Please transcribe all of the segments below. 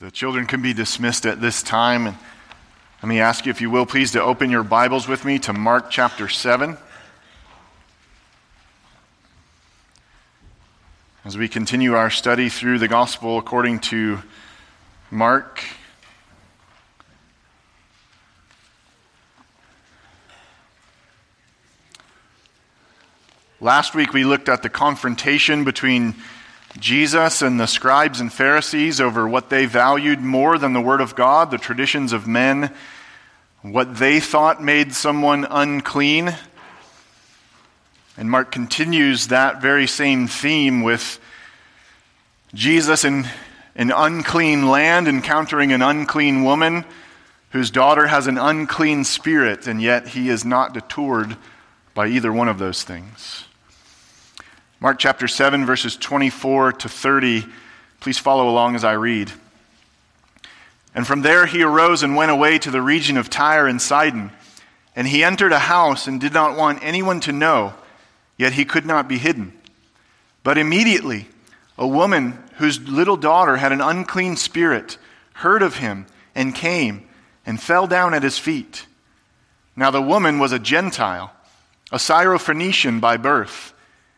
The children can be dismissed at this time. And let me ask you, if you will, please, to open your Bibles with me to Mark chapter 7. As we continue our study through the gospel according to Mark. Last week we looked at the confrontation between Jesus and the scribes and Pharisees over what they valued more than the Word of God, the traditions of men, what they thought made someone unclean. And Mark continues that very same theme with Jesus in an unclean land encountering an unclean woman whose daughter has an unclean spirit, and yet he is not detoured by either one of those things. Mark chapter 7, verses 24 to 30. Please follow along as I read. And from there he arose and went away to the region of Tyre and Sidon. And he entered a house and did not want anyone to know, yet he could not be hidden. But immediately a woman whose little daughter had an unclean spirit heard of him and came and fell down at his feet. Now the woman was a Gentile, a Syrophoenician by birth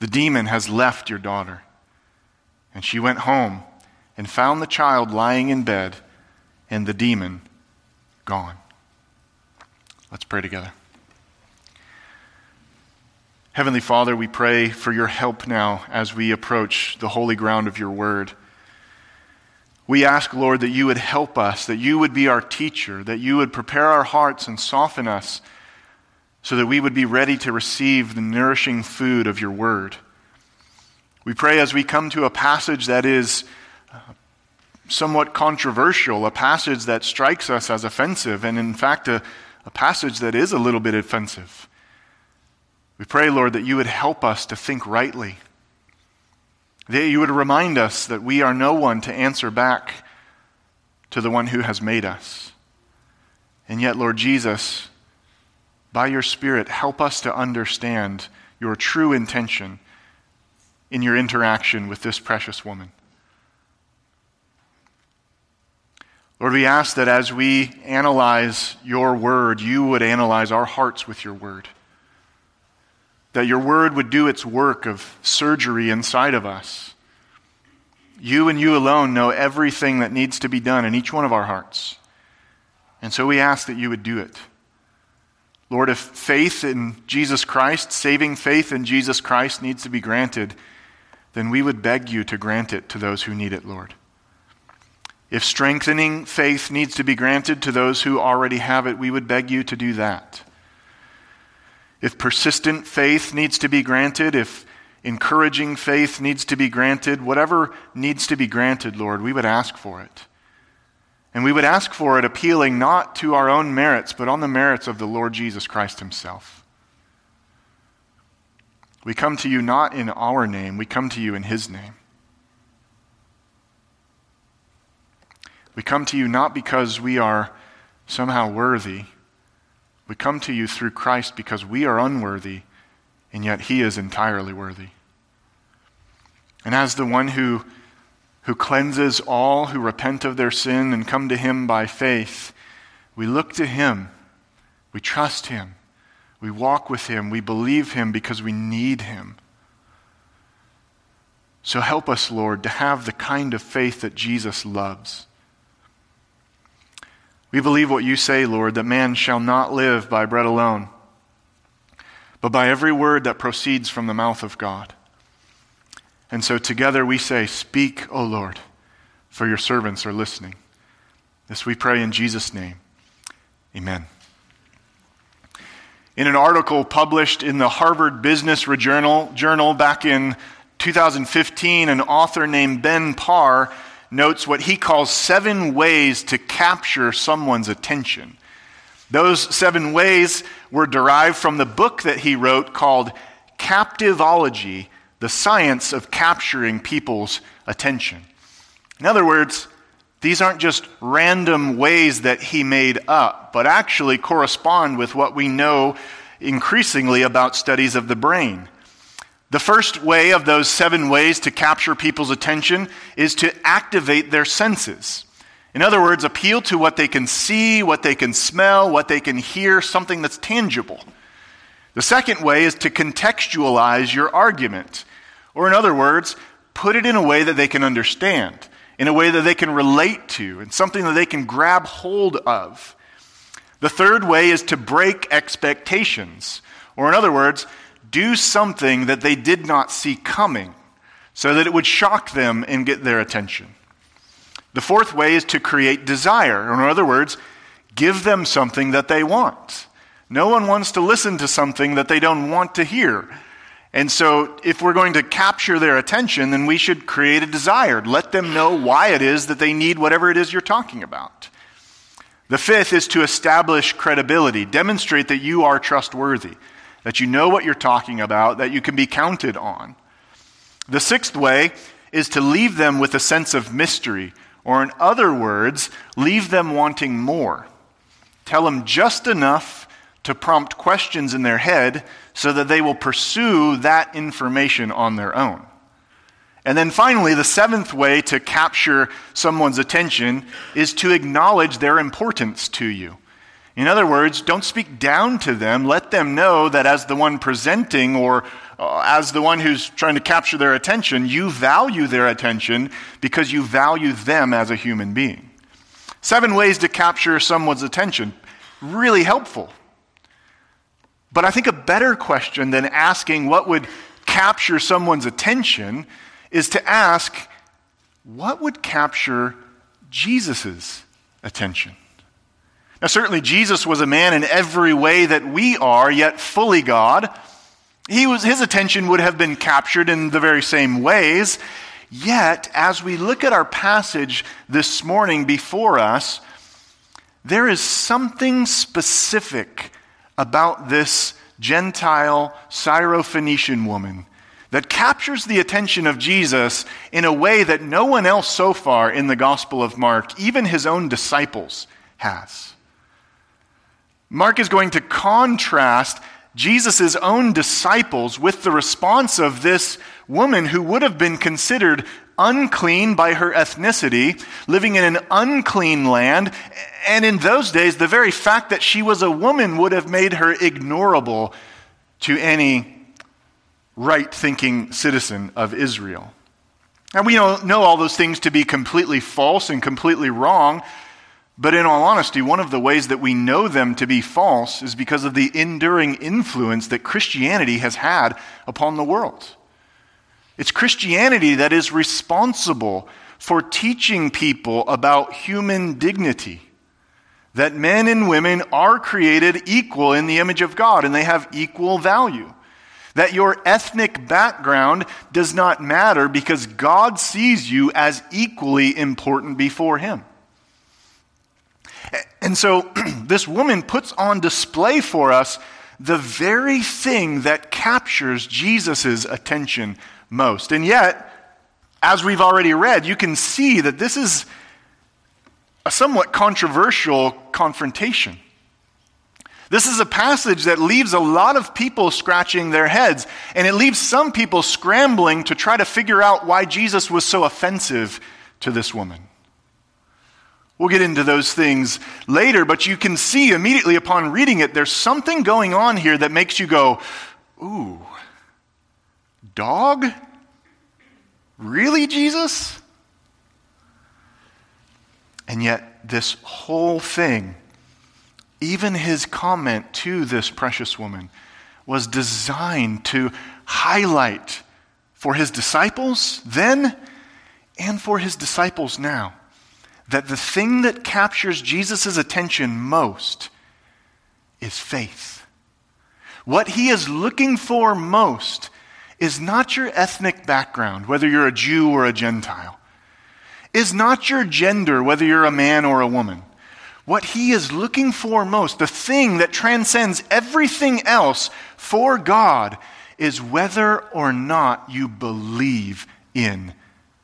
The demon has left your daughter. And she went home and found the child lying in bed and the demon gone. Let's pray together. Heavenly Father, we pray for your help now as we approach the holy ground of your word. We ask, Lord, that you would help us, that you would be our teacher, that you would prepare our hearts and soften us so that we would be ready to receive the nourishing food of your word. We pray as we come to a passage that is uh, somewhat controversial, a passage that strikes us as offensive, and in fact, a, a passage that is a little bit offensive. We pray, Lord, that you would help us to think rightly, that you would remind us that we are no one to answer back to the one who has made us. And yet, Lord Jesus, by your Spirit, help us to understand your true intention in your interaction with this precious woman. Lord, we ask that as we analyze your word, you would analyze our hearts with your word. That your word would do its work of surgery inside of us. You and you alone know everything that needs to be done in each one of our hearts. And so we ask that you would do it. Lord, if faith in Jesus Christ, saving faith in Jesus Christ, needs to be granted, then we would beg you to grant it to those who need it, Lord. If strengthening faith needs to be granted to those who already have it, we would beg you to do that. If persistent faith needs to be granted, if encouraging faith needs to be granted, whatever needs to be granted, Lord, we would ask for it. And we would ask for it appealing not to our own merits, but on the merits of the Lord Jesus Christ Himself. We come to you not in our name, we come to you in His name. We come to you not because we are somehow worthy. We come to you through Christ because we are unworthy, and yet He is entirely worthy. And as the one who who cleanses all who repent of their sin and come to him by faith. We look to him. We trust him. We walk with him. We believe him because we need him. So help us, Lord, to have the kind of faith that Jesus loves. We believe what you say, Lord, that man shall not live by bread alone, but by every word that proceeds from the mouth of God. And so together we say, Speak, O Lord, for your servants are listening. This we pray in Jesus' name. Amen. In an article published in the Harvard Business Journal, Journal back in 2015, an author named Ben Parr notes what he calls seven ways to capture someone's attention. Those seven ways were derived from the book that he wrote called Captivology The Science of Capturing People's Attention. In other words, these aren't just random ways that he made up, but actually correspond with what we know increasingly about studies of the brain. The first way of those seven ways to capture people's attention is to activate their senses. In other words, appeal to what they can see, what they can smell, what they can hear, something that's tangible. The second way is to contextualize your argument. Or, in other words, put it in a way that they can understand, in a way that they can relate to, and something that they can grab hold of. The third way is to break expectations. Or, in other words, do something that they did not see coming so that it would shock them and get their attention. The fourth way is to create desire. Or in other words, give them something that they want. No one wants to listen to something that they don't want to hear. And so, if we're going to capture their attention, then we should create a desire. Let them know why it is that they need whatever it is you're talking about. The fifth is to establish credibility, demonstrate that you are trustworthy that you know what you're talking about, that you can be counted on. The sixth way is to leave them with a sense of mystery, or in other words, leave them wanting more. Tell them just enough to prompt questions in their head so that they will pursue that information on their own. And then finally, the seventh way to capture someone's attention is to acknowledge their importance to you. In other words, don't speak down to them. Let them know that as the one presenting or uh, as the one who's trying to capture their attention, you value their attention because you value them as a human being. Seven ways to capture someone's attention. Really helpful. But I think a better question than asking what would capture someone's attention is to ask what would capture Jesus' attention? Now, certainly, Jesus was a man in every way that we are, yet fully God. He was, his attention would have been captured in the very same ways. Yet, as we look at our passage this morning before us, there is something specific about this Gentile Syrophoenician woman that captures the attention of Jesus in a way that no one else so far in the Gospel of Mark, even his own disciples, has. Mark is going to contrast Jesus' own disciples with the response of this woman who would have been considered unclean by her ethnicity, living in an unclean land. And in those days, the very fact that she was a woman would have made her ignorable to any right thinking citizen of Israel. And we don't know all those things to be completely false and completely wrong. But in all honesty, one of the ways that we know them to be false is because of the enduring influence that Christianity has had upon the world. It's Christianity that is responsible for teaching people about human dignity. That men and women are created equal in the image of God and they have equal value. That your ethnic background does not matter because God sees you as equally important before Him. And so this woman puts on display for us the very thing that captures Jesus' attention most. And yet, as we've already read, you can see that this is a somewhat controversial confrontation. This is a passage that leaves a lot of people scratching their heads, and it leaves some people scrambling to try to figure out why Jesus was so offensive to this woman. We'll get into those things later, but you can see immediately upon reading it, there's something going on here that makes you go, Ooh, dog? Really, Jesus? And yet, this whole thing, even his comment to this precious woman, was designed to highlight for his disciples then and for his disciples now that the thing that captures Jesus' attention most is faith. What he is looking for most is not your ethnic background, whether you're a Jew or a Gentile. is not your gender, whether you're a man or a woman. What he is looking for most, the thing that transcends everything else for God, is whether or not you believe in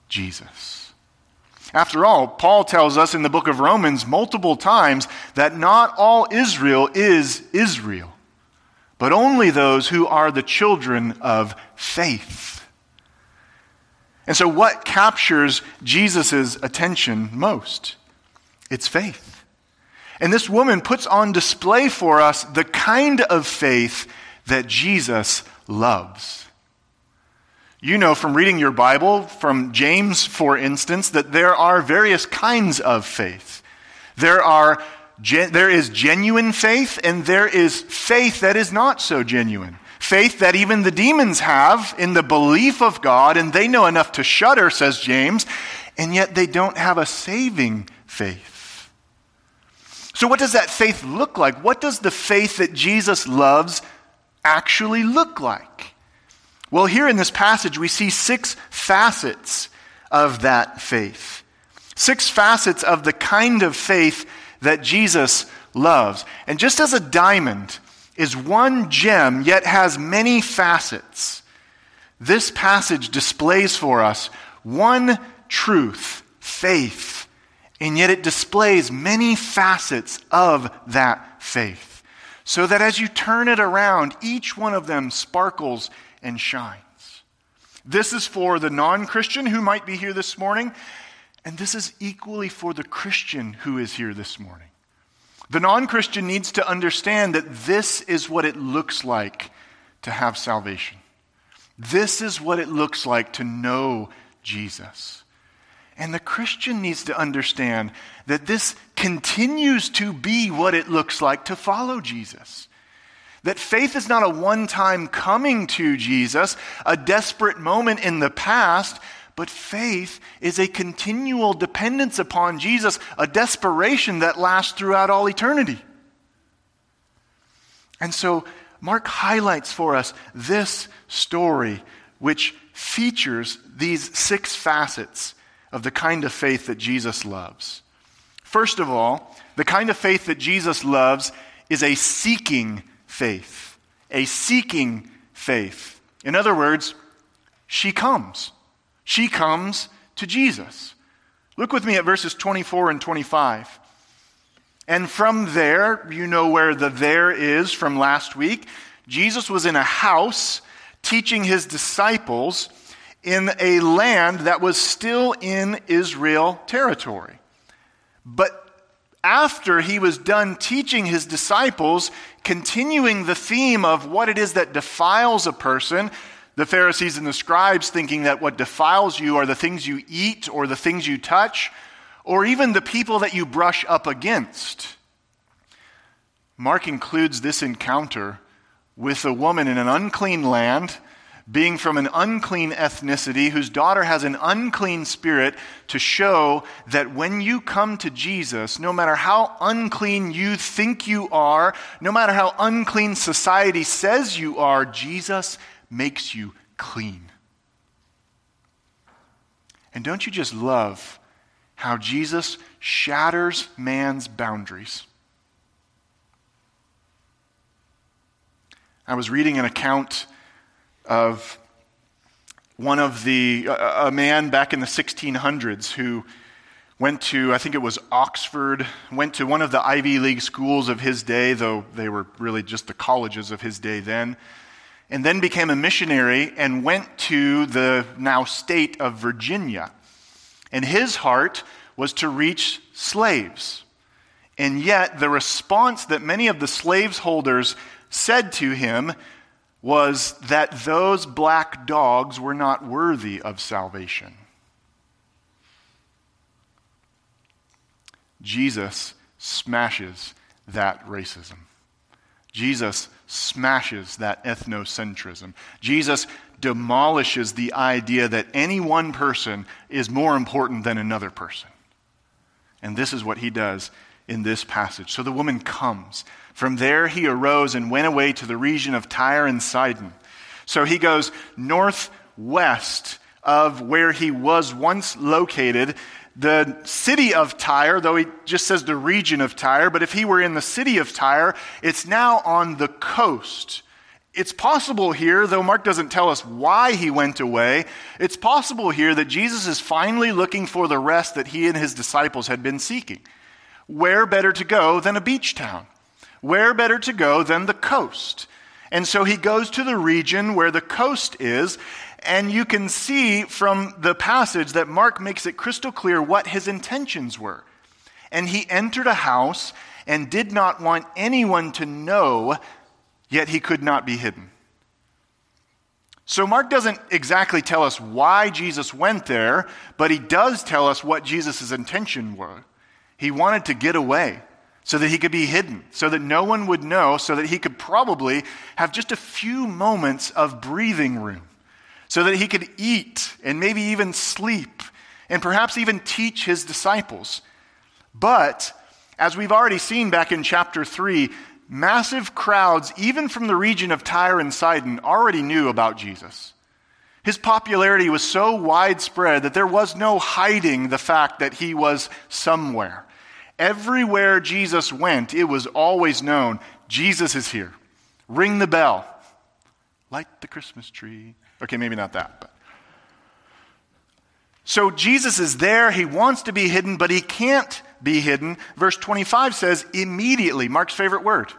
Jesus. After all, Paul tells us in the book of Romans multiple times that not all Israel is Israel, but only those who are the children of faith. And so, what captures Jesus' attention most? It's faith. And this woman puts on display for us the kind of faith that Jesus loves. You know from reading your Bible, from James, for instance, that there are various kinds of faith. There, are, there is genuine faith, and there is faith that is not so genuine. Faith that even the demons have in the belief of God, and they know enough to shudder, says James, and yet they don't have a saving faith. So, what does that faith look like? What does the faith that Jesus loves actually look like? Well, here in this passage, we see six facets of that faith. Six facets of the kind of faith that Jesus loves. And just as a diamond is one gem, yet has many facets, this passage displays for us one truth, faith, and yet it displays many facets of that faith. So that as you turn it around, each one of them sparkles and shines. This is for the non Christian who might be here this morning, and this is equally for the Christian who is here this morning. The non Christian needs to understand that this is what it looks like to have salvation. This is what it looks like to know Jesus. And the Christian needs to understand that this continues to be what it looks like to follow Jesus. That faith is not a one time coming to Jesus, a desperate moment in the past, but faith is a continual dependence upon Jesus, a desperation that lasts throughout all eternity. And so, Mark highlights for us this story, which features these six facets of the kind of faith that Jesus loves. First of all, the kind of faith that Jesus loves is a seeking faith, a seeking faith. In other words, she comes. She comes to Jesus. Look with me at verses 24 and 25. And from there, you know where the there is from last week. Jesus was in a house teaching his disciples in a land that was still in Israel territory. But after he was done teaching his disciples, continuing the theme of what it is that defiles a person, the Pharisees and the scribes thinking that what defiles you are the things you eat or the things you touch, or even the people that you brush up against. Mark includes this encounter with a woman in an unclean land being from an unclean ethnicity whose daughter has an unclean spirit to show that when you come to Jesus, no matter how unclean you think you are, no matter how unclean society says you are, Jesus makes you clean. And don't you just love how Jesus shatters man's boundaries? I was reading an account of one of the, a man back in the 1600s who went to, I think it was Oxford, went to one of the Ivy League schools of his day, though they were really just the colleges of his day then, and then became a missionary and went to the now state of Virginia. And his heart was to reach slaves. And yet, the response that many of the slaveholders said to him was that those black dogs were not worthy of salvation. Jesus smashes that racism. Jesus smashes that ethnocentrism. Jesus demolishes the idea that any one person is more important than another person. And this is what he does in this passage. So the woman comes. From there he arose and went away to the region of Tyre and Sidon. So he goes northwest of where he was once located. the city of Tyre, though he just says the region of Tyre, but if he were in the city of Tyre, it's now on the coast. It's possible here, though Mark doesn't tell us why he went away, it's possible here that Jesus is finally looking for the rest that he and his disciples had been seeking. Where better to go than a beach town? Where better to go than the coast? And so he goes to the region where the coast is, and you can see from the passage that Mark makes it crystal clear what his intentions were. And he entered a house and did not want anyone to know, yet he could not be hidden. So, Mark doesn't exactly tell us why Jesus went there, but he does tell us what Jesus' intention were. He wanted to get away so that he could be hidden, so that no one would know, so that he could probably have just a few moments of breathing room so that he could eat and maybe even sleep and perhaps even teach his disciples. But, as we've already seen back in chapter 3, massive crowds, even from the region of Tyre and Sidon, already knew about Jesus. His popularity was so widespread that there was no hiding the fact that he was somewhere. Everywhere Jesus went, it was always known Jesus is here. Ring the bell. Light the Christmas tree. Okay, maybe not that, but. So Jesus is there. He wants to be hidden, but he can't be hidden. Verse 25 says, immediately, Mark's favorite word.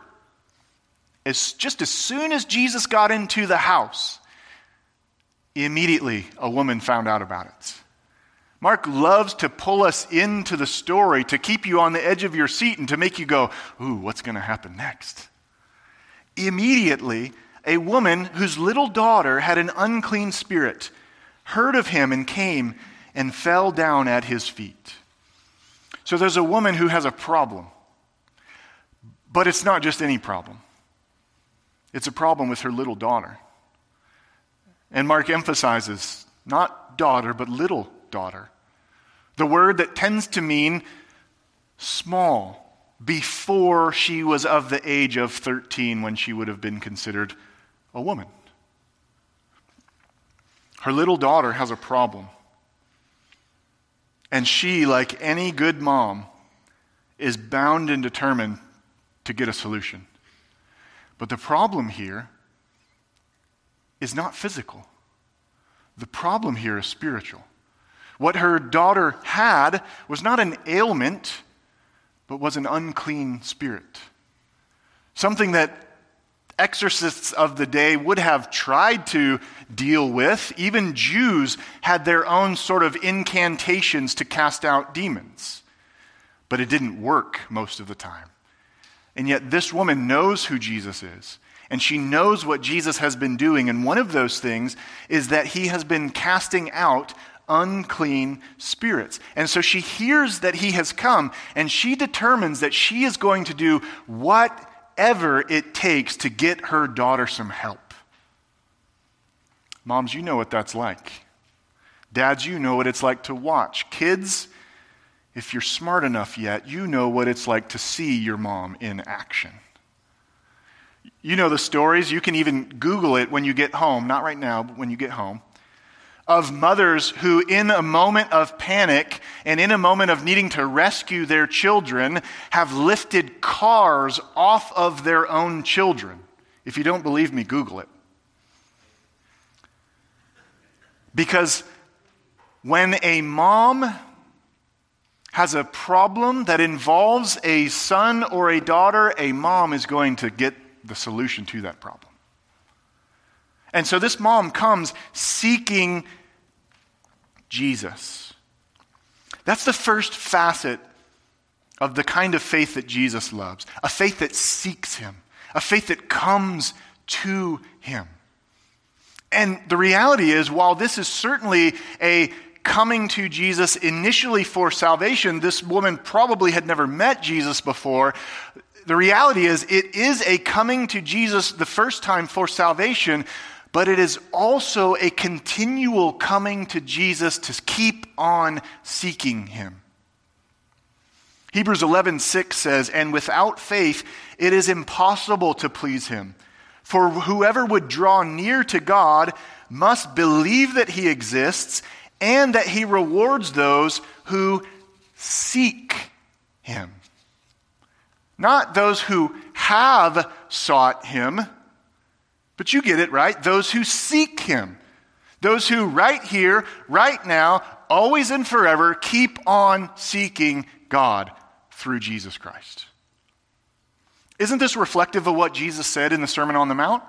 As, just as soon as Jesus got into the house, immediately a woman found out about it. Mark loves to pull us into the story to keep you on the edge of your seat and to make you go, Ooh, what's going to happen next? Immediately, a woman whose little daughter had an unclean spirit heard of him and came and fell down at his feet. So there's a woman who has a problem. But it's not just any problem, it's a problem with her little daughter. And Mark emphasizes not daughter, but little daughter. The word that tends to mean small, before she was of the age of 13 when she would have been considered a woman. Her little daughter has a problem. And she, like any good mom, is bound and determined to get a solution. But the problem here is not physical, the problem here is spiritual. What her daughter had was not an ailment, but was an unclean spirit. Something that exorcists of the day would have tried to deal with. Even Jews had their own sort of incantations to cast out demons. But it didn't work most of the time. And yet, this woman knows who Jesus is. And she knows what Jesus has been doing. And one of those things is that he has been casting out unclean spirits. And so she hears that he has come, and she determines that she is going to do what whatever it takes to get her daughter some help. Moms, you know what that's like. Dads, you know what it's like to watch. Kids, if you're smart enough yet, you know what it's like to see your mom in action. You know the stories. You can even Google it when you get home. Not right now, but when you get home of mothers who, in a moment of panic and in a moment of needing to rescue their children, have lifted cars off of their own children. If you don't believe me, Google it. Because when a mom has a problem that involves a son or a daughter, a mom is going to get the solution to that problem. And so this mom comes seeking Jesus. That's the first facet of the kind of faith that Jesus loves a faith that seeks Him, a faith that comes to Him. And the reality is, while this is certainly a coming to Jesus initially for salvation, this woman probably had never met Jesus before. The reality is, it is a coming to Jesus the first time for salvation, but it is also a continual coming to Jesus to keep on seeking him. Hebrews 11:6 says, "And without faith it is impossible to please him. For whoever would draw near to God must believe that he exists and that he rewards those who seek him. Not those who have sought him, but you get it, right? Those who seek him. Those who, right here, right now, always and forever, keep on seeking God through Jesus Christ. Isn't this reflective of what Jesus said in the Sermon on the Mount?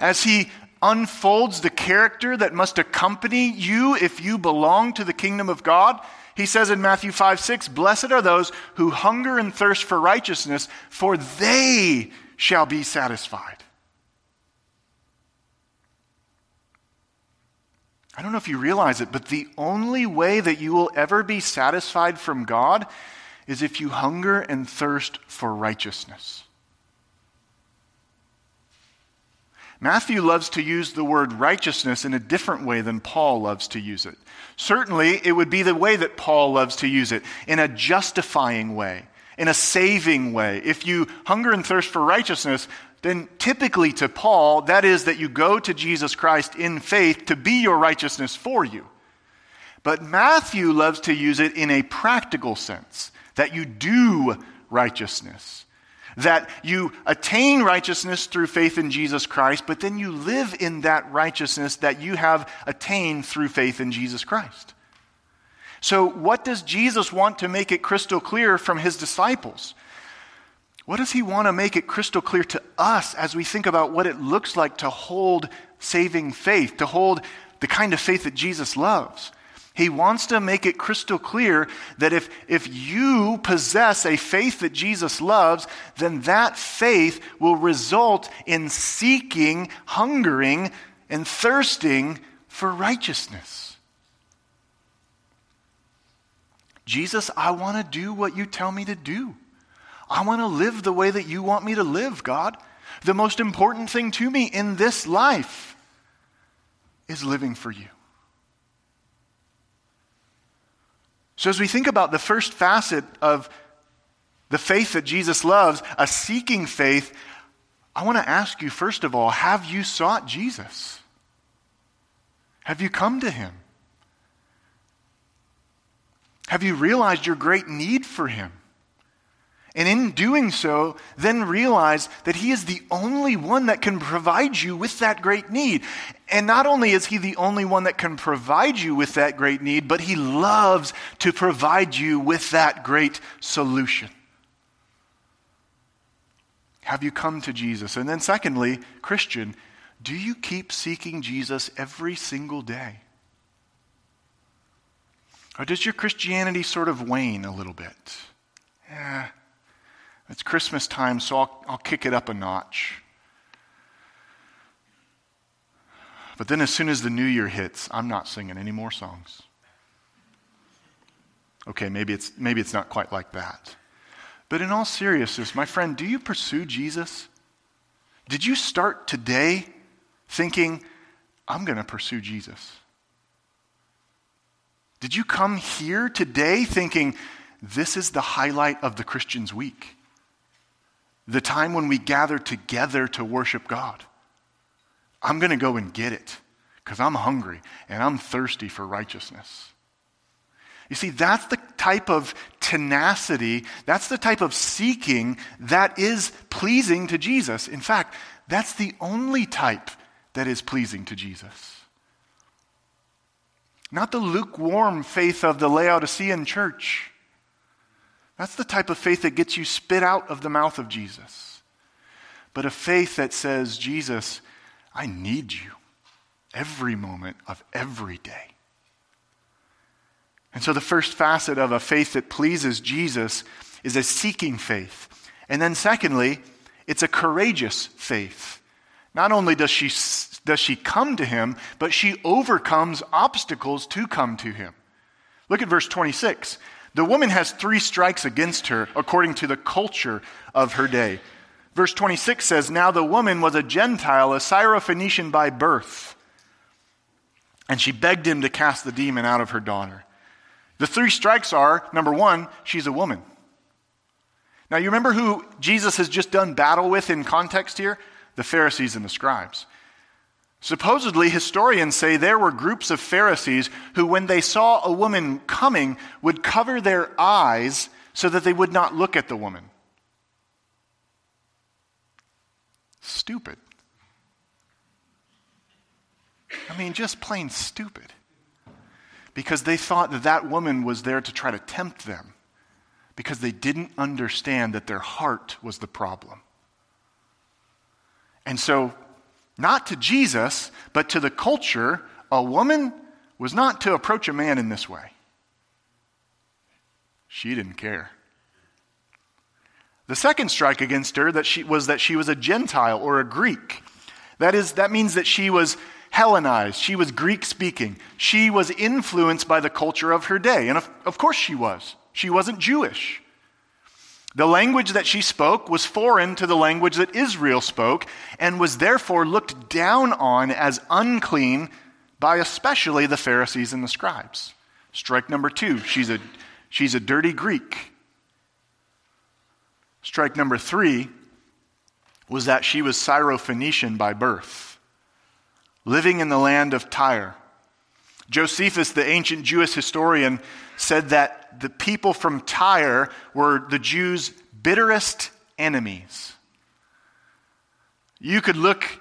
As he unfolds the character that must accompany you if you belong to the kingdom of God, he says in Matthew 5 6, Blessed are those who hunger and thirst for righteousness, for they shall be satisfied. I don't know if you realize it, but the only way that you will ever be satisfied from God is if you hunger and thirst for righteousness. Matthew loves to use the word righteousness in a different way than Paul loves to use it. Certainly, it would be the way that Paul loves to use it in a justifying way, in a saving way. If you hunger and thirst for righteousness, then typically to Paul, that is that you go to Jesus Christ in faith to be your righteousness for you. But Matthew loves to use it in a practical sense that you do righteousness, that you attain righteousness through faith in Jesus Christ, but then you live in that righteousness that you have attained through faith in Jesus Christ. So, what does Jesus want to make it crystal clear from his disciples? What does he want to make it crystal clear to us as we think about what it looks like to hold saving faith, to hold the kind of faith that Jesus loves? He wants to make it crystal clear that if, if you possess a faith that Jesus loves, then that faith will result in seeking, hungering, and thirsting for righteousness. Jesus, I want to do what you tell me to do. I want to live the way that you want me to live, God. The most important thing to me in this life is living for you. So, as we think about the first facet of the faith that Jesus loves, a seeking faith, I want to ask you, first of all, have you sought Jesus? Have you come to him? Have you realized your great need for him? And in doing so, then realize that He is the only one that can provide you with that great need. And not only is He the only one that can provide you with that great need, but He loves to provide you with that great solution. Have you come to Jesus? And then, secondly, Christian, do you keep seeking Jesus every single day? Or does your Christianity sort of wane a little bit? Yeah, it's Christmas time, so I'll, I'll kick it up a notch. But then, as soon as the new year hits, I'm not singing any more songs. Okay, maybe it's, maybe it's not quite like that. But in all seriousness, my friend, do you pursue Jesus? Did you start today thinking, I'm going to pursue Jesus? Did you come here today thinking, this is the highlight of the Christian's week? The time when we gather together to worship God. I'm going to go and get it because I'm hungry and I'm thirsty for righteousness. You see, that's the type of tenacity, that's the type of seeking that is pleasing to Jesus. In fact, that's the only type that is pleasing to Jesus. Not the lukewarm faith of the Laodicean church. That's the type of faith that gets you spit out of the mouth of Jesus. But a faith that says, Jesus, I need you every moment of every day. And so the first facet of a faith that pleases Jesus is a seeking faith. And then, secondly, it's a courageous faith. Not only does she, does she come to him, but she overcomes obstacles to come to him. Look at verse 26. The woman has three strikes against her according to the culture of her day. Verse 26 says, Now the woman was a Gentile, a Syrophoenician by birth. And she begged him to cast the demon out of her daughter. The three strikes are number one, she's a woman. Now, you remember who Jesus has just done battle with in context here? The Pharisees and the scribes. Supposedly, historians say there were groups of Pharisees who, when they saw a woman coming, would cover their eyes so that they would not look at the woman. Stupid. I mean, just plain stupid. Because they thought that that woman was there to try to tempt them, because they didn't understand that their heart was the problem. And so not to Jesus, but to the culture, a woman was not to approach a man in this way. She didn't care. The second strike against her that she, was that she was a Gentile or a Greek. That, is, that means that she was Hellenized. She was Greek speaking. She was influenced by the culture of her day. And of, of course she was. She wasn't Jewish. The language that she spoke was foreign to the language that Israel spoke and was therefore looked down on as unclean by especially the Pharisees and the scribes. Strike number two, she's a, she's a dirty Greek. Strike number three was that she was Syrophoenician by birth, living in the land of Tyre. Josephus, the ancient Jewish historian, said that the people from Tyre were the Jews' bitterest enemies. You could look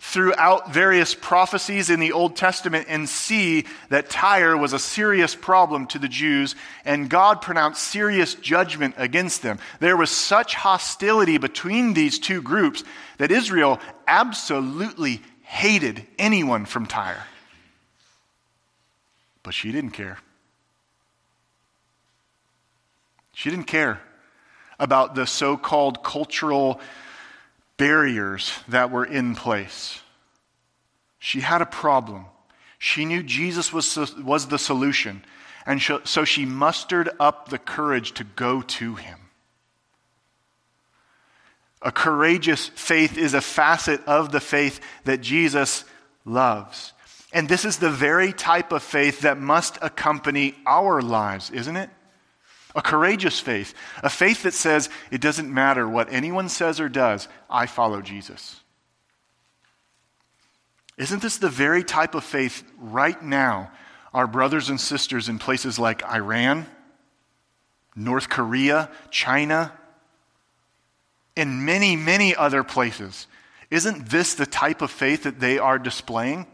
throughout various prophecies in the Old Testament and see that Tyre was a serious problem to the Jews, and God pronounced serious judgment against them. There was such hostility between these two groups that Israel absolutely hated anyone from Tyre. But she didn't care. She didn't care about the so called cultural barriers that were in place. She had a problem. She knew Jesus was, was the solution. And so she mustered up the courage to go to him. A courageous faith is a facet of the faith that Jesus loves. And this is the very type of faith that must accompany our lives, isn't it? A courageous faith, a faith that says, it doesn't matter what anyone says or does, I follow Jesus. Isn't this the very type of faith right now our brothers and sisters in places like Iran, North Korea, China, and many, many other places? Isn't this the type of faith that they are displaying?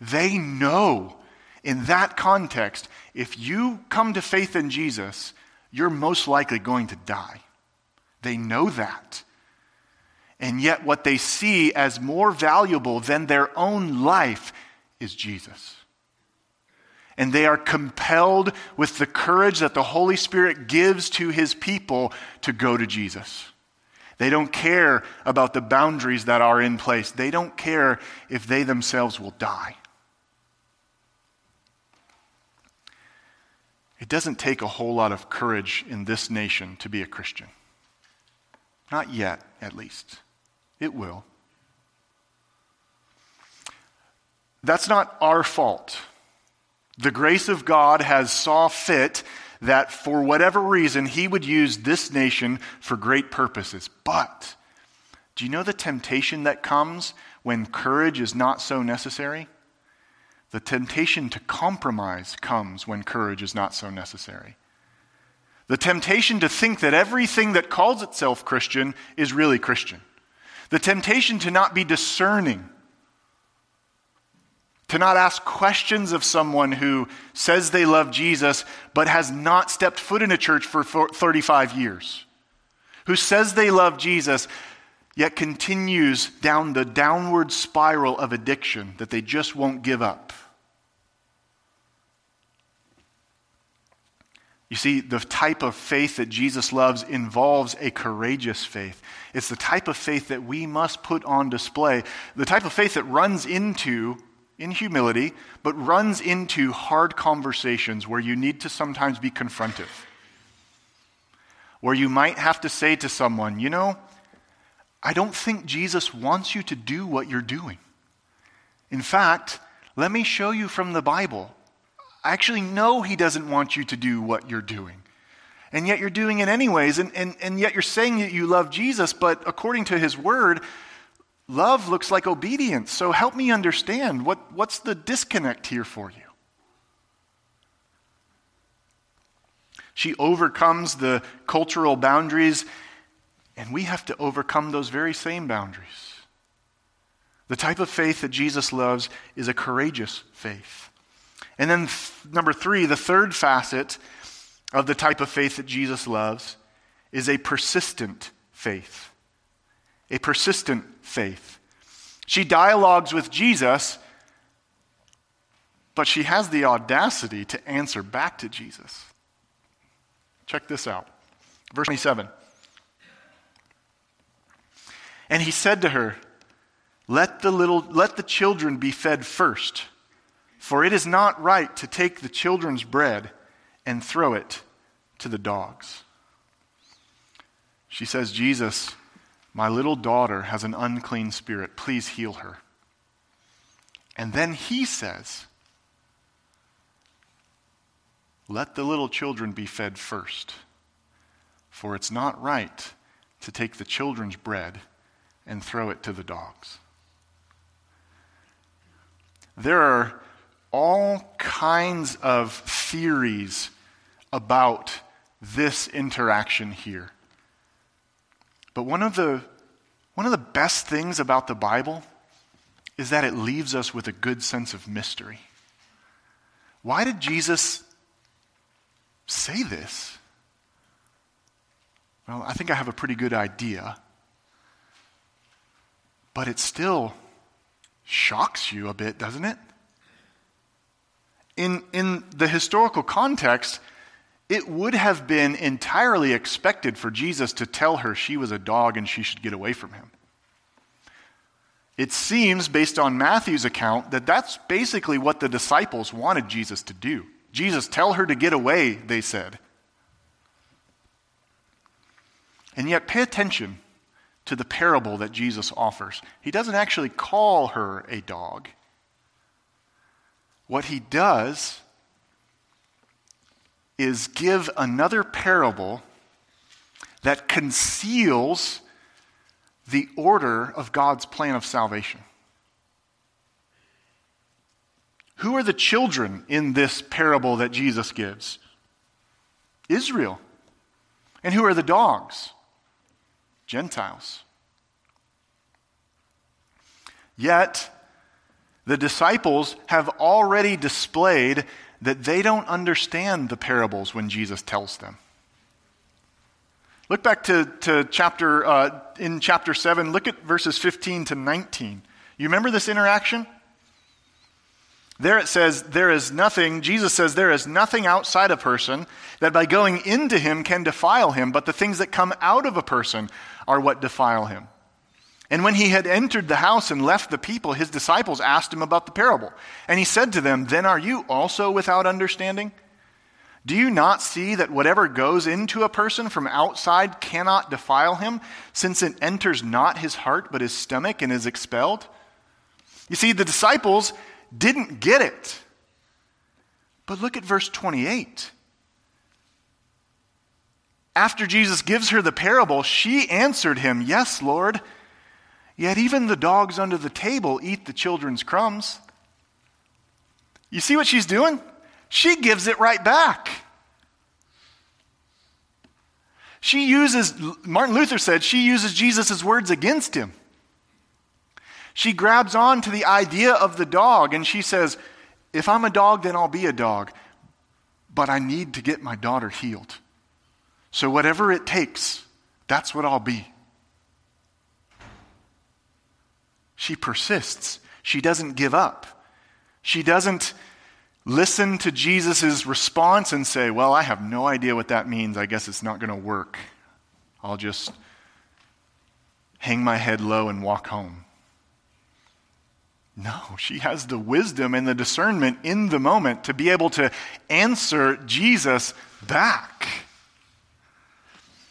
They know in that context, if you come to faith in Jesus, you're most likely going to die. They know that. And yet, what they see as more valuable than their own life is Jesus. And they are compelled with the courage that the Holy Spirit gives to his people to go to Jesus. They don't care about the boundaries that are in place. They don't care if they themselves will die. It doesn't take a whole lot of courage in this nation to be a Christian. Not yet, at least. It will. That's not our fault. The grace of God has saw fit that for whatever reason he would use this nation for great purposes. But do you know the temptation that comes when courage is not so necessary? The temptation to compromise comes when courage is not so necessary. The temptation to think that everything that calls itself Christian is really Christian. The temptation to not be discerning. To not ask questions of someone who says they love Jesus but has not stepped foot in a church for 35 years. Who says they love Jesus yet continues down the downward spiral of addiction that they just won't give up. You see, the type of faith that Jesus loves involves a courageous faith. It's the type of faith that we must put on display, the type of faith that runs into, in humility, but runs into hard conversations where you need to sometimes be confrontive. Where you might have to say to someone, you know, I don't think Jesus wants you to do what you're doing. In fact, let me show you from the Bible. I actually know He doesn't want you to do what you're doing. And yet you're doing it anyways. And, and, and yet you're saying that you love Jesus, but according to His Word, love looks like obedience. So help me understand what, what's the disconnect here for you? She overcomes the cultural boundaries, and we have to overcome those very same boundaries. The type of faith that Jesus loves is a courageous faith. And then, th- number three, the third facet of the type of faith that Jesus loves is a persistent faith. A persistent faith. She dialogues with Jesus, but she has the audacity to answer back to Jesus. Check this out. Verse 27. And he said to her, let the little let the children be fed first, for it is not right to take the children's bread and throw it to the dogs. She says, Jesus, my little daughter has an unclean spirit. Please heal her. And then he says, let the little children be fed first, for it's not right to take the children's bread and throw it to the dogs. There are all kinds of theories about this interaction here. But one of the, one of the best things about the Bible is that it leaves us with a good sense of mystery. Why did Jesus say this? Well, I think I have a pretty good idea. But it still shocks you a bit, doesn't it? In, in the historical context, it would have been entirely expected for Jesus to tell her she was a dog and she should get away from him. It seems, based on Matthew's account, that that's basically what the disciples wanted Jesus to do. Jesus, tell her to get away, they said. And yet, pay attention to the parable that Jesus offers. He doesn't actually call her a dog. What he does is give another parable that conceals the order of God's plan of salvation. Who are the children in this parable that Jesus gives? Israel. And who are the dogs? Gentiles. Yet, the disciples have already displayed that they don't understand the parables when Jesus tells them. Look back to, to chapter, uh, in chapter 7, look at verses 15 to 19. You remember this interaction? There it says, There is nothing, Jesus says, there is nothing outside a person that by going into him can defile him, but the things that come out of a person are what defile him. And when he had entered the house and left the people, his disciples asked him about the parable. And he said to them, Then are you also without understanding? Do you not see that whatever goes into a person from outside cannot defile him, since it enters not his heart but his stomach and is expelled? You see, the disciples didn't get it. But look at verse 28. After Jesus gives her the parable, she answered him, Yes, Lord. Yet even the dogs under the table eat the children's crumbs. You see what she's doing? She gives it right back. She uses, Martin Luther said, she uses Jesus' words against him. She grabs on to the idea of the dog and she says, If I'm a dog, then I'll be a dog. But I need to get my daughter healed. So, whatever it takes, that's what I'll be. She persists. She doesn't give up. She doesn't listen to Jesus' response and say, Well, I have no idea what that means. I guess it's not going to work. I'll just hang my head low and walk home. No, she has the wisdom and the discernment in the moment to be able to answer Jesus back.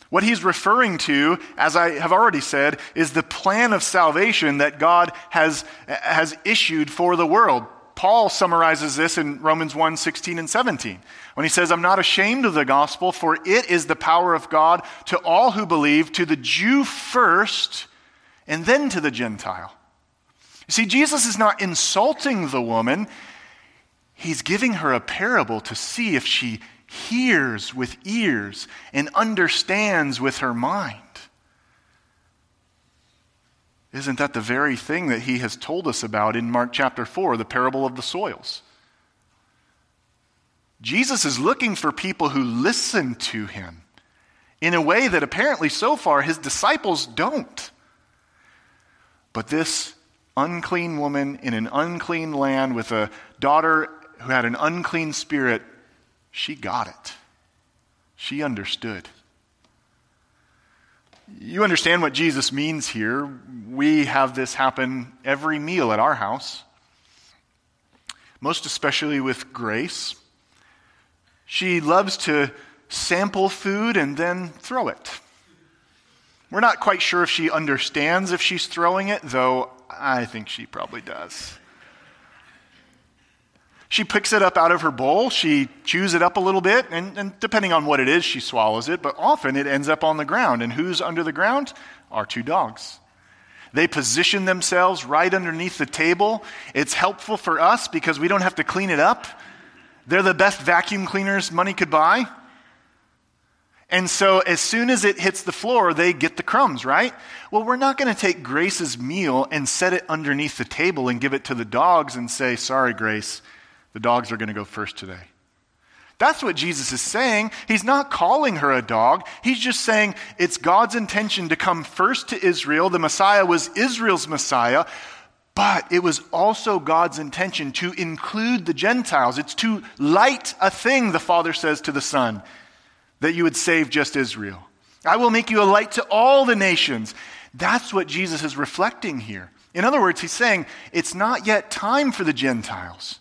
What he's referring to, as I have already said, is the plan of salvation that God has, has issued for the world. Paul summarizes this in Romans 1 16 and 17 when he says, I'm not ashamed of the gospel, for it is the power of God to all who believe, to the Jew first and then to the Gentile. You see, Jesus is not insulting the woman, he's giving her a parable to see if she hears with ears and understands with her mind. Isn't that the very thing that he has told us about in Mark chapter 4, the parable of the soils? Jesus is looking for people who listen to him in a way that apparently so far his disciples don't. But this unclean woman in an unclean land with a daughter who had an unclean spirit, she got it. She understood. You understand what Jesus means here. We have this happen every meal at our house, most especially with Grace. She loves to sample food and then throw it. We're not quite sure if she understands if she's throwing it, though I think she probably does. She picks it up out of her bowl, she chews it up a little bit, and, and, depending on what it is, she swallows it, but often it ends up on the ground. And who's under the ground? Our two dogs. They position themselves right underneath the table. It's helpful for us because we don't have to clean it up. They're the best vacuum cleaners money could buy. And so as soon as it hits the floor, they get the crumbs, right? Well, we're not going to take Grace's meal and set it underneath the table and give it to the dogs and say, sorry, Grace, the dogs are going to go first today. That's what Jesus is saying. He's not calling her a dog. He's just saying it's God's intention to come first to Israel. The Messiah was Israel's Messiah, but it was also God's intention to include the Gentiles. It's too light a thing, the Father says to the Son, that you would save just Israel. I will make you a light to all the nations. That's what Jesus is reflecting here. In other words, he's saying it's not yet time for the Gentiles.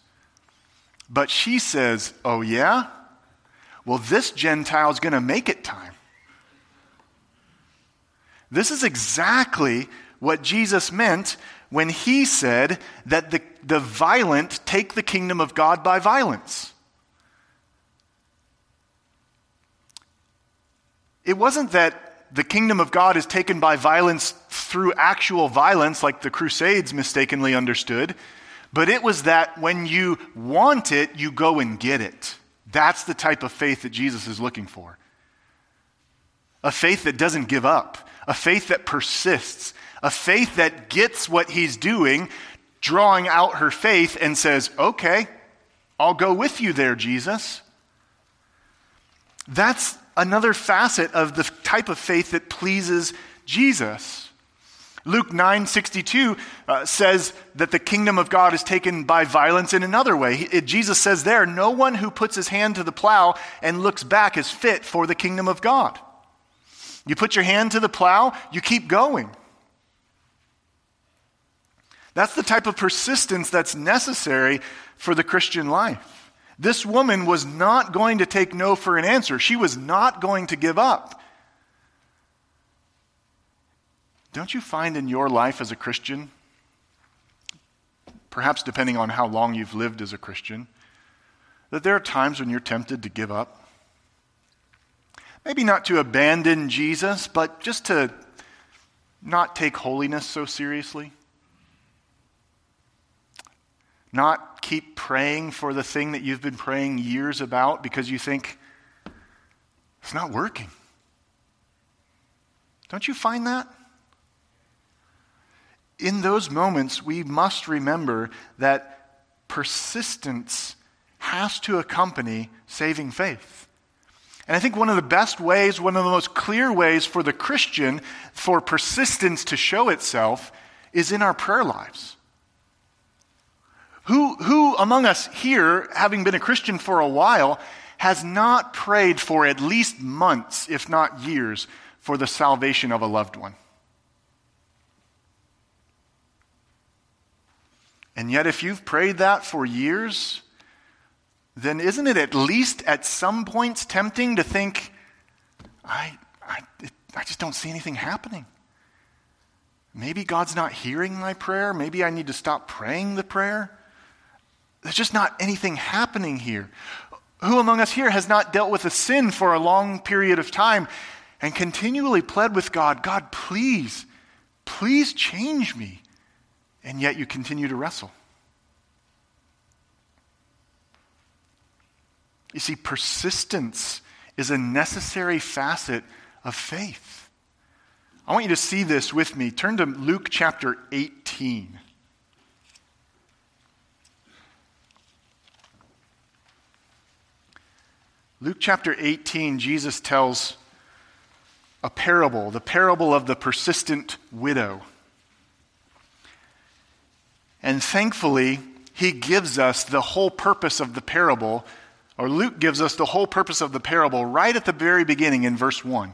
But she says, Oh, yeah? Well, this Gentile is going to make it time. This is exactly what Jesus meant when he said that the, the violent take the kingdom of God by violence. It wasn't that the kingdom of God is taken by violence through actual violence, like the Crusades mistakenly understood. But it was that when you want it, you go and get it. That's the type of faith that Jesus is looking for. A faith that doesn't give up, a faith that persists, a faith that gets what he's doing, drawing out her faith and says, Okay, I'll go with you there, Jesus. That's another facet of the type of faith that pleases Jesus. Luke 9:62 uh, says that the kingdom of God is taken by violence in another way. He, it, Jesus says there, "No one who puts his hand to the plow and looks back is fit for the kingdom of God." You put your hand to the plow, you keep going. That's the type of persistence that's necessary for the Christian life. This woman was not going to take no for an answer. She was not going to give up. Don't you find in your life as a Christian, perhaps depending on how long you've lived as a Christian, that there are times when you're tempted to give up? Maybe not to abandon Jesus, but just to not take holiness so seriously. Not keep praying for the thing that you've been praying years about because you think it's not working. Don't you find that? in those moments, we must remember that persistence has to accompany saving faith. And I think one of the best ways, one of the most clear ways for the Christian for persistence to show itself is in our prayer lives. Who, who among us here, having been a Christian for a while, has not prayed for at least months, if not years, for the salvation of a loved one? And yet, if you've prayed that for years, then isn't it at least at some points tempting to think, I, I, it, I just don't see anything happening? Maybe God's not hearing my prayer. Maybe I need to stop praying the prayer. There's just not anything happening here. Who among us here has not dealt with a sin for a long period of time and continually pled with God, God, please Please change me. And yet you continue to wrestle. You see, persistence is a necessary facet of faith. I want you to see this with me. Turn to Luke chapter 18. Luke chapter 18, Jesus tells a parable, the parable of the persistent widow. And thankfully, he gives us the whole purpose of the parable, or Luke gives us the whole purpose of the parable right at the very beginning in verse 1.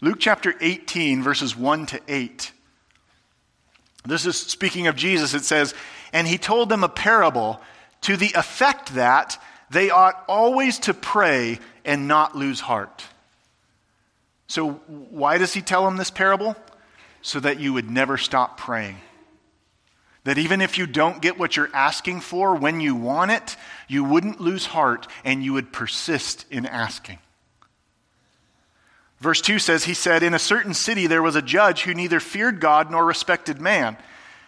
Luke chapter 18, verses 1 to 8. This is speaking of Jesus. It says, And he told them a parable to the effect that they ought always to pray and not lose heart. So, why does he tell them this parable? So that you would never stop praying. That even if you don't get what you're asking for when you want it, you wouldn't lose heart and you would persist in asking. Verse 2 says, He said, In a certain city there was a judge who neither feared God nor respected man.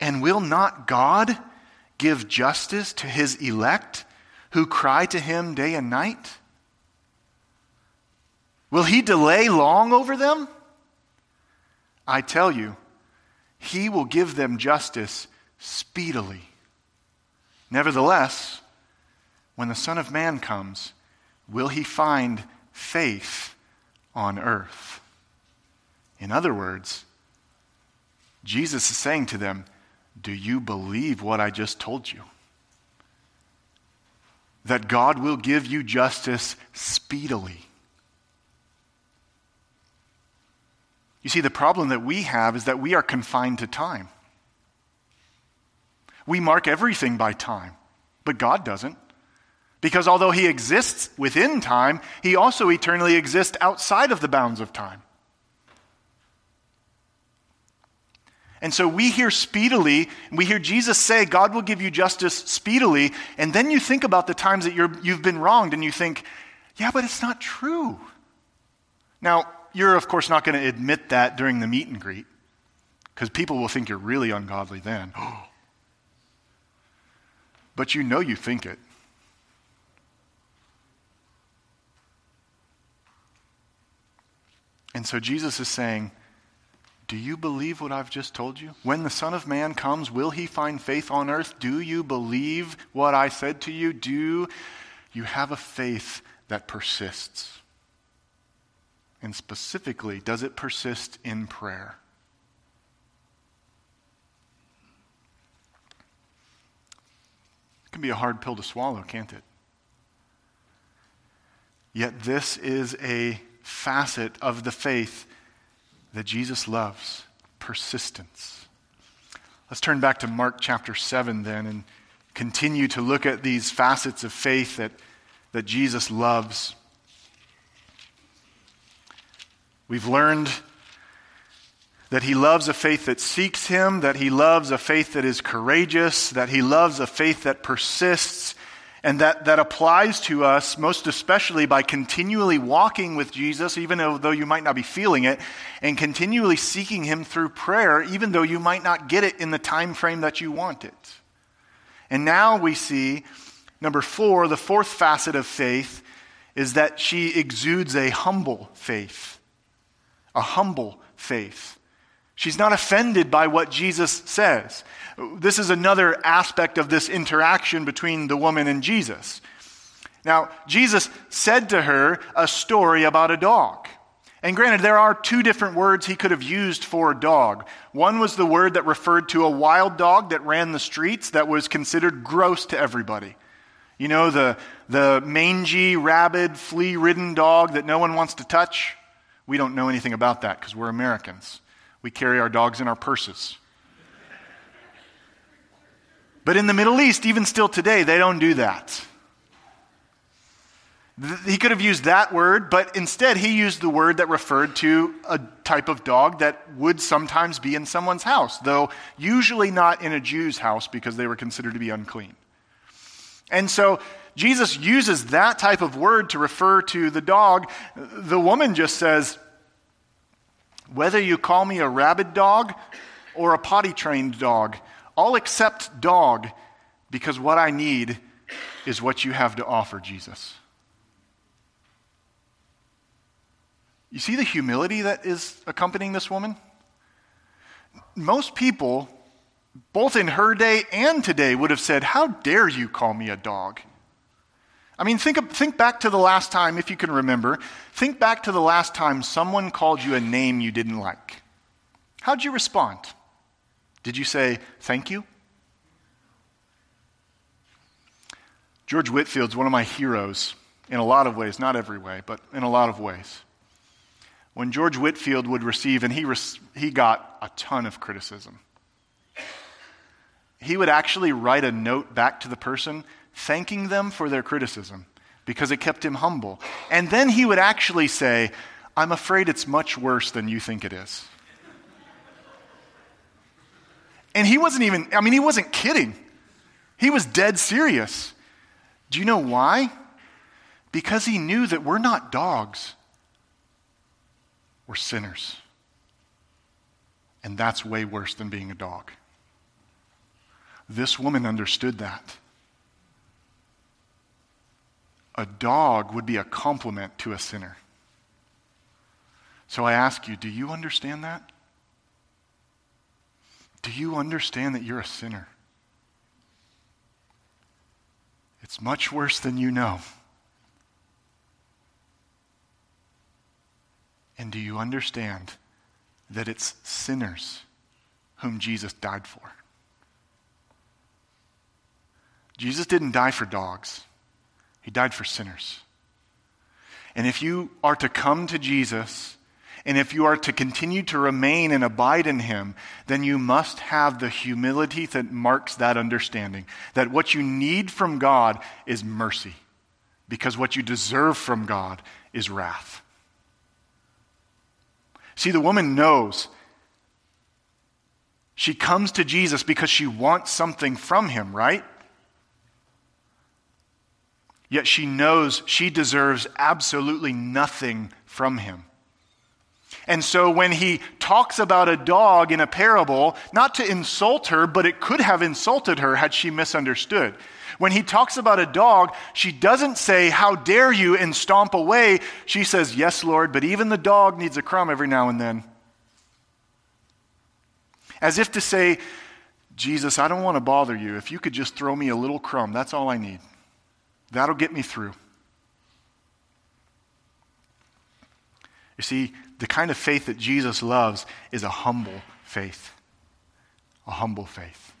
And will not God give justice to his elect who cry to him day and night? Will he delay long over them? I tell you, he will give them justice speedily. Nevertheless, when the Son of Man comes, will he find faith on earth? In other words, Jesus is saying to them, Do you believe what I just told you? That God will give you justice speedily. You see, the problem that we have is that we are confined to time. We mark everything by time, but God doesn't. Because although He exists within time, He also eternally exists outside of the bounds of time. And so we hear speedily, we hear Jesus say, God will give you justice speedily, and then you think about the times that you have been wronged, and you think, yeah, but it's not true. Now, you're, of course, not going to admit that during the meet and greet because people will think you're really ungodly then. but you know you think it. And so Jesus is saying, Do you believe what I've just told you? When the Son of Man comes, will he find faith on earth? Do you believe what I said to you? Do you have a faith that persists? And specifically, does it persist in prayer? It can be a hard pill to swallow, can't it? Yet, this is a facet of the faith that Jesus loves persistence. Let's turn back to Mark chapter 7 then and continue to look at these facets of faith that, that Jesus loves. We've learned that he loves a faith that seeks him, that he loves a faith that is courageous, that he loves a faith that persists, and that, that applies to us most especially by continually walking with Jesus, even though you might not be feeling it, and continually seeking him through prayer, even though you might not get it in the time frame that you want it. And now we see, number four, the fourth facet of faith is that she exudes a humble faith a humble faith. She's not offended by what Jesus says. This is another aspect of this interaction between the woman and Jesus. Now, Jesus said to her a story about a dog. And granted, there are two different words he could have used for a dog. One was the word that referred to a wild dog that ran the streets that was considered gross to everybody. You know, the, the mangy, rabid, flea ridden dog that no one wants to touch? We don't know anything about that because we're Americans. We carry our dogs in our purses. But in the Middle East, even still today, they don't do that. He could have used that word, but instead he used the word that referred to a type of dog that would sometimes be in someone's house, though usually not in a Jew's house because they were considered to be unclean. And so Jesus uses that type of word to refer to the dog. The woman just says, Whether you call me a rabid dog or a potty trained dog, I'll accept dog because what I need is what you have to offer, Jesus. You see the humility that is accompanying this woman? Most people, both in her day and today, would have said, How dare you call me a dog? I mean, think, think back to the last time, if you can remember, think back to the last time someone called you a name you didn't like. How'd you respond? Did you say, Thank you? George Whitefield's one of my heroes in a lot of ways, not every way, but in a lot of ways when George Whitefield would receive, and he, he got a ton of criticism, he would actually write a note back to the person thanking them for their criticism because it kept him humble. And then he would actually say, I'm afraid it's much worse than you think it is. And he wasn't even, I mean, he wasn't kidding. He was dead serious. Do you know why? Because he knew that we're not dogs. We're sinners. And that's way worse than being a dog. This woman understood that. A dog would be a compliment to a sinner. So I ask you, do you understand that? Do you understand that you're a sinner? It's much worse than you know. And do you understand that it's sinners whom Jesus died for? Jesus didn't die for dogs, He died for sinners. And if you are to come to Jesus, and if you are to continue to remain and abide in Him, then you must have the humility that marks that understanding. That what you need from God is mercy, because what you deserve from God is wrath. See, the woman knows. She comes to Jesus because she wants something from him, right? Yet she knows she deserves absolutely nothing from him. And so when he talks about a dog in a parable, not to insult her, but it could have insulted her had she misunderstood. When he talks about a dog, she doesn't say, How dare you, and stomp away. She says, Yes, Lord, but even the dog needs a crumb every now and then. As if to say, Jesus, I don't want to bother you. If you could just throw me a little crumb, that's all I need. That'll get me through. You see, the kind of faith that Jesus loves is a humble faith. A humble faith.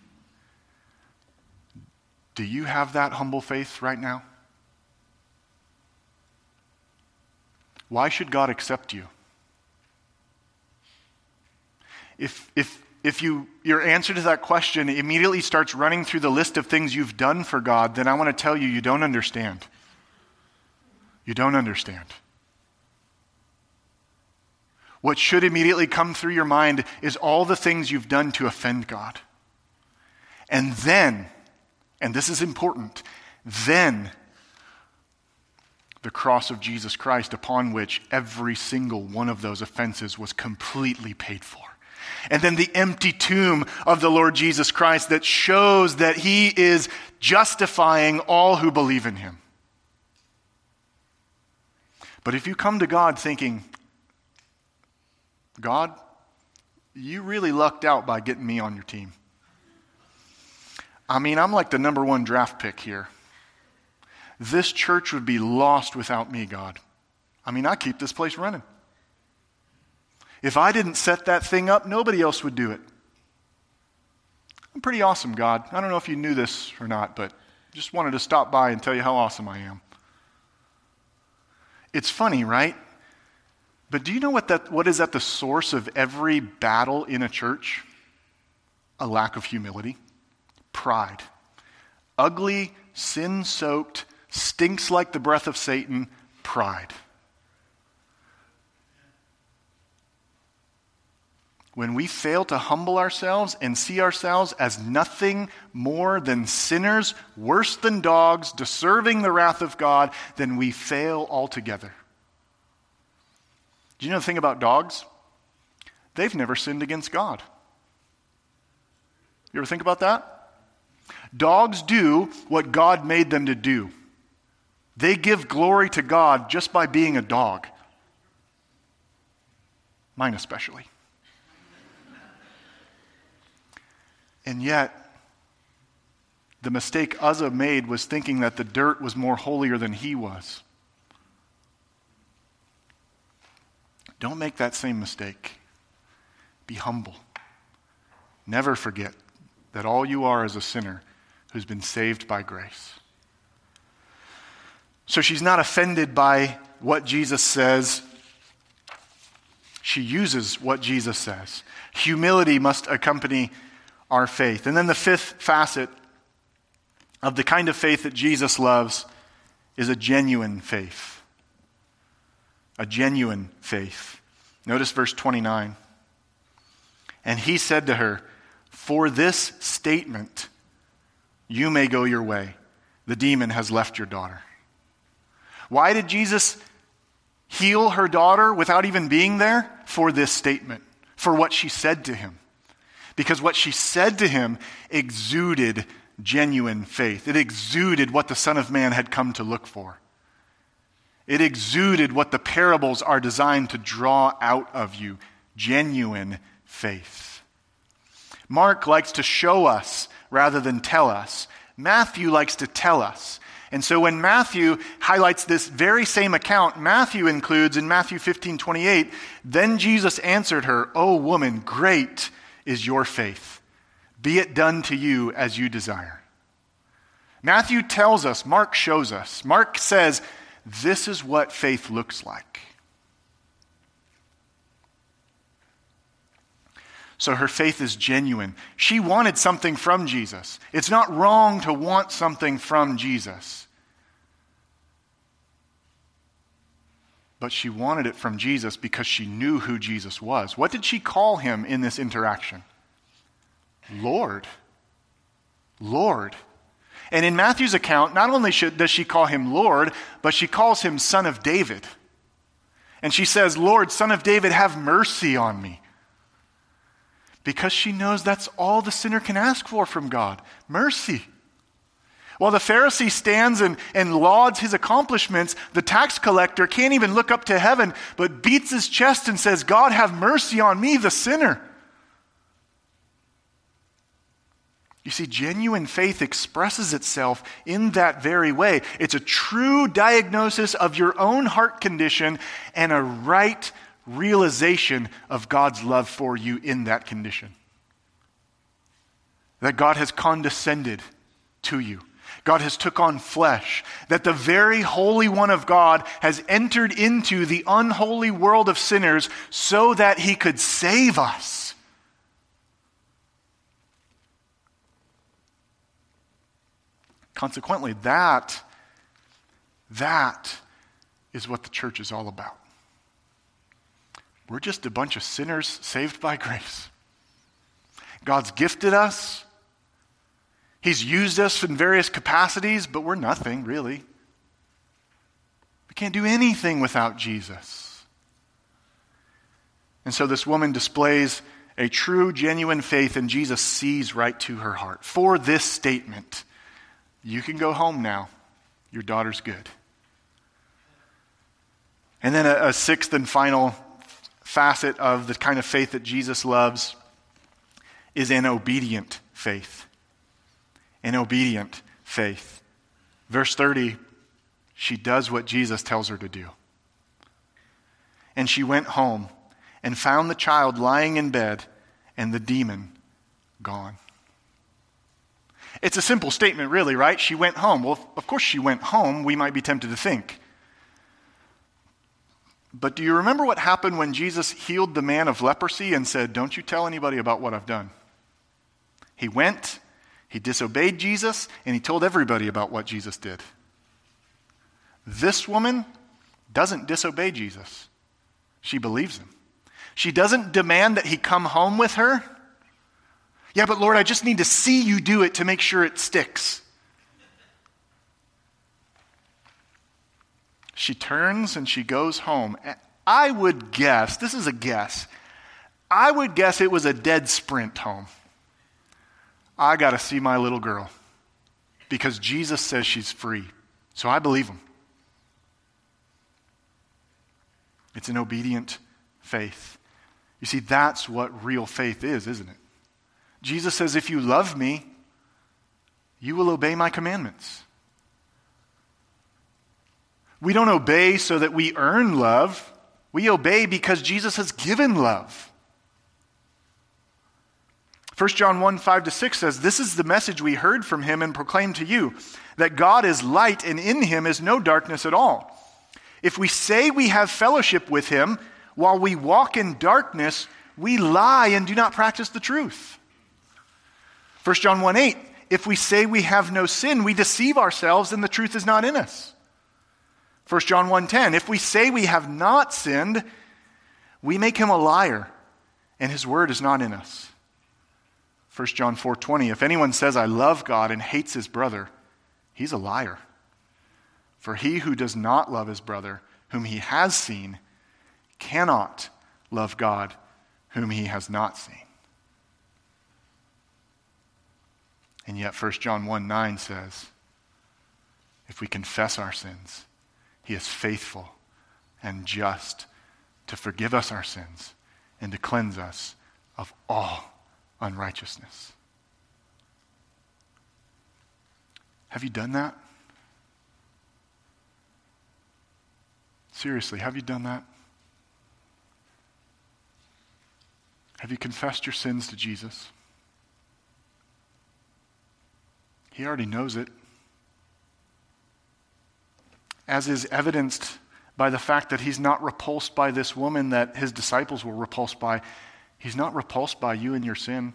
Do you have that humble faith right now? Why should God accept you? If, if, if you, your answer to that question immediately starts running through the list of things you've done for God, then I want to tell you, you don't understand. You don't understand. What should immediately come through your mind is all the things you've done to offend God. And then, and this is important, then the cross of Jesus Christ, upon which every single one of those offenses was completely paid for. And then the empty tomb of the Lord Jesus Christ that shows that he is justifying all who believe in him. But if you come to God thinking, God, you really lucked out by getting me on your team. I mean, I'm like the number one draft pick here. This church would be lost without me, God. I mean, I keep this place running. If I didn't set that thing up, nobody else would do it. I'm pretty awesome, God. I don't know if you knew this or not, but just wanted to stop by and tell you how awesome I am. It's funny, right? But do you know what, that, what is at the source of every battle in a church? A lack of humility, pride. Ugly, sin soaked, stinks like the breath of Satan, pride. When we fail to humble ourselves and see ourselves as nothing more than sinners, worse than dogs, deserving the wrath of God, then we fail altogether. Do you know the thing about dogs? They've never sinned against God. You ever think about that? Dogs do what God made them to do. They give glory to God just by being a dog. Mine especially. And yet, the mistake Uzzah made was thinking that the dirt was more holier than he was. Don't make that same mistake. Be humble. Never forget that all you are is a sinner who's been saved by grace. So she's not offended by what Jesus says. She uses what Jesus says. Humility must accompany our faith. And then the fifth facet of the kind of faith that Jesus loves is a genuine faith. A genuine faith. Notice verse 29. And he said to her, For this statement, you may go your way. The demon has left your daughter. Why did Jesus heal her daughter without even being there? For this statement, for what she said to him because what she said to him exuded genuine faith. It exuded what the Son of Man had come to look for. It exuded what the parables are designed to draw out of you genuine faith. Mark likes to show us rather than tell us. Matthew likes to tell us. And so when Matthew highlights this very same account, Matthew includes in Matthew 15 28, then Jesus answered her, O woman, great is your faith. Be it done to you as you desire. Matthew tells us, Mark shows us. Mark says, this is what faith looks like. So her faith is genuine. She wanted something from Jesus. It's not wrong to want something from Jesus. But she wanted it from Jesus because she knew who Jesus was. What did she call him in this interaction? Lord. Lord. And in Matthew's account, not only should, does she call him Lord, but she calls him Son of David. And she says, Lord, Son of David, have mercy on me. Because she knows that's all the sinner can ask for from God mercy. While the Pharisee stands and, and lauds his accomplishments, the tax collector can't even look up to heaven, but beats his chest and says, God, have mercy on me, the sinner. You see, genuine faith expresses itself in that very way. It's a true diagnosis of your own heart condition and a right realization of God's love for you in that condition. That God has condescended to you God has took on flesh, that the very Holy One of God has entered into the unholy world of sinners so that he could save us. Consequently, that, that is what the church is all about. We're just a bunch of sinners saved by grace. God's gifted us. He's used us in various capacities, but we're nothing, really. We can't do anything without Jesus. And so this woman displays a true, genuine faith, and Jesus sees right to her heart. For this statement, you can go home now. Your daughter's good. And then a, a sixth and final facet of the kind of faith that Jesus loves is an obedient faith and obedient faith. Verse 30, she does what Jesus tells her to do. And she went home and found the child lying in bed and the demon gone. It's a simple statement, really, right? She went home. Well, of course she went home, we might be tempted to think. But do you remember what happened when Jesus healed the man of leprosy and said, Don't you tell anybody about what I've done? He went, he disobeyed Jesus, and he told everybody about what Jesus did. This woman doesn't disobey Jesus, she believes him. She doesn't demand that he come home with her. Yeah, but Lord, I just need to see you do it to make sure it sticks. She turns and she goes home. I would guess, this is a guess, I would guess it was a dead sprint home. I got to see my little girl because Jesus says she's free. So I believe him. It's an obedient faith. You see, that's what real faith is, isn't it? Jesus says, If you love me, you will obey my commandments. We don't obey so that we earn love. We obey because Jesus has given love. 1 John 1 5 to 6 says, This is the message we heard from him and proclaimed to you that God is light and in him is no darkness at all. If we say we have fellowship with him while we walk in darkness, we lie and do not practice the truth. 1 John 1 8, if we say we have no sin, we deceive ourselves and the truth is not in us. 1 John 1:10 If we say we have not sinned, we make him a liar and his word is not in us. 1 John 4:20 If anyone says I love God and hates his brother, he's a liar. For he who does not love his brother whom he has seen cannot love God whom he has not seen. And yet 1 John 1 9 says, if we confess our sins, he is faithful and just to forgive us our sins and to cleanse us of all unrighteousness. Have you done that? Seriously, have you done that? Have you confessed your sins to Jesus? He already knows it as is evidenced by the fact that he's not repulsed by this woman that his disciples were repulsed by. He's not repulsed by you and your sin.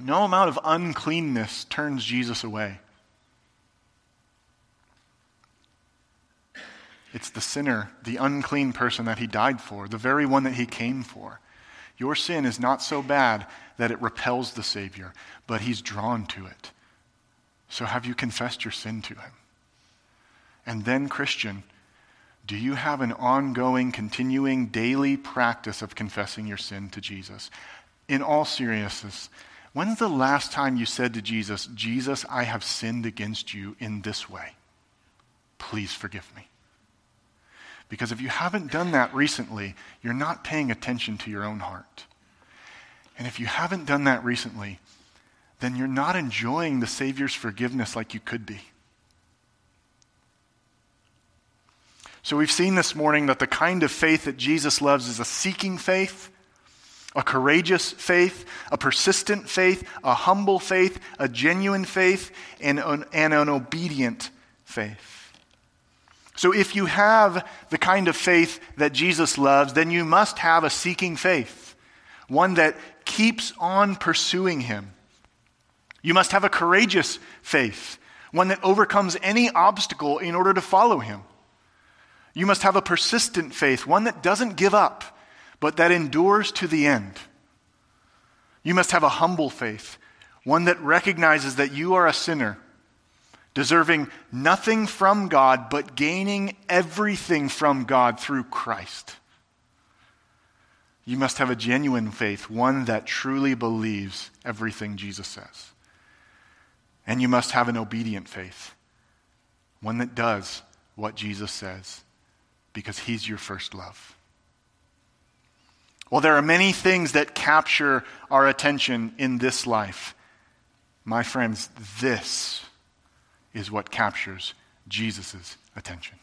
No amount of uncleanness turns Jesus away. It's the sinner, the unclean person that he died for, the very one that he came for. Your sin is not so bad that it repels the Savior, but he's drawn to it. So have you confessed your sin to him? And then, Christian, do you have an ongoing, continuing, daily practice of confessing your sin to Jesus? In all seriousness, when's the last time you said to Jesus, Jesus, I have sinned against you in this way? Please forgive me. Because if you haven't done that recently, you're not paying attention to your own heart. And if you haven't done that recently, then you're not enjoying the Savior's forgiveness like you could be. So, we've seen this morning that the kind of faith that Jesus loves is a seeking faith, a courageous faith, a persistent faith, a humble faith, a genuine faith, and an, and an obedient faith. So, if you have the kind of faith that Jesus loves, then you must have a seeking faith, one that keeps on pursuing Him you must have a courageous faith, one that overcomes any obstacle in order to follow him. You must have a persistent faith, one that doesn't give up, but that endures to the end. You must have a humble faith, one that recognizes that you are a sinner, deserving nothing from God, but gaining everything from God through Christ. You must have a genuine faith, one that truly believes everything Jesus says. And you must have an obedient faith, one that does what Jesus says, because he's your first love. Well, there are many things that capture our attention in this life. My friends, this is what captures Jesus' attention.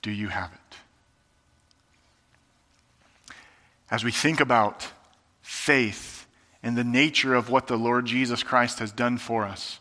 Do you have it? As we think about faith and the nature of what the Lord Jesus Christ has done for us.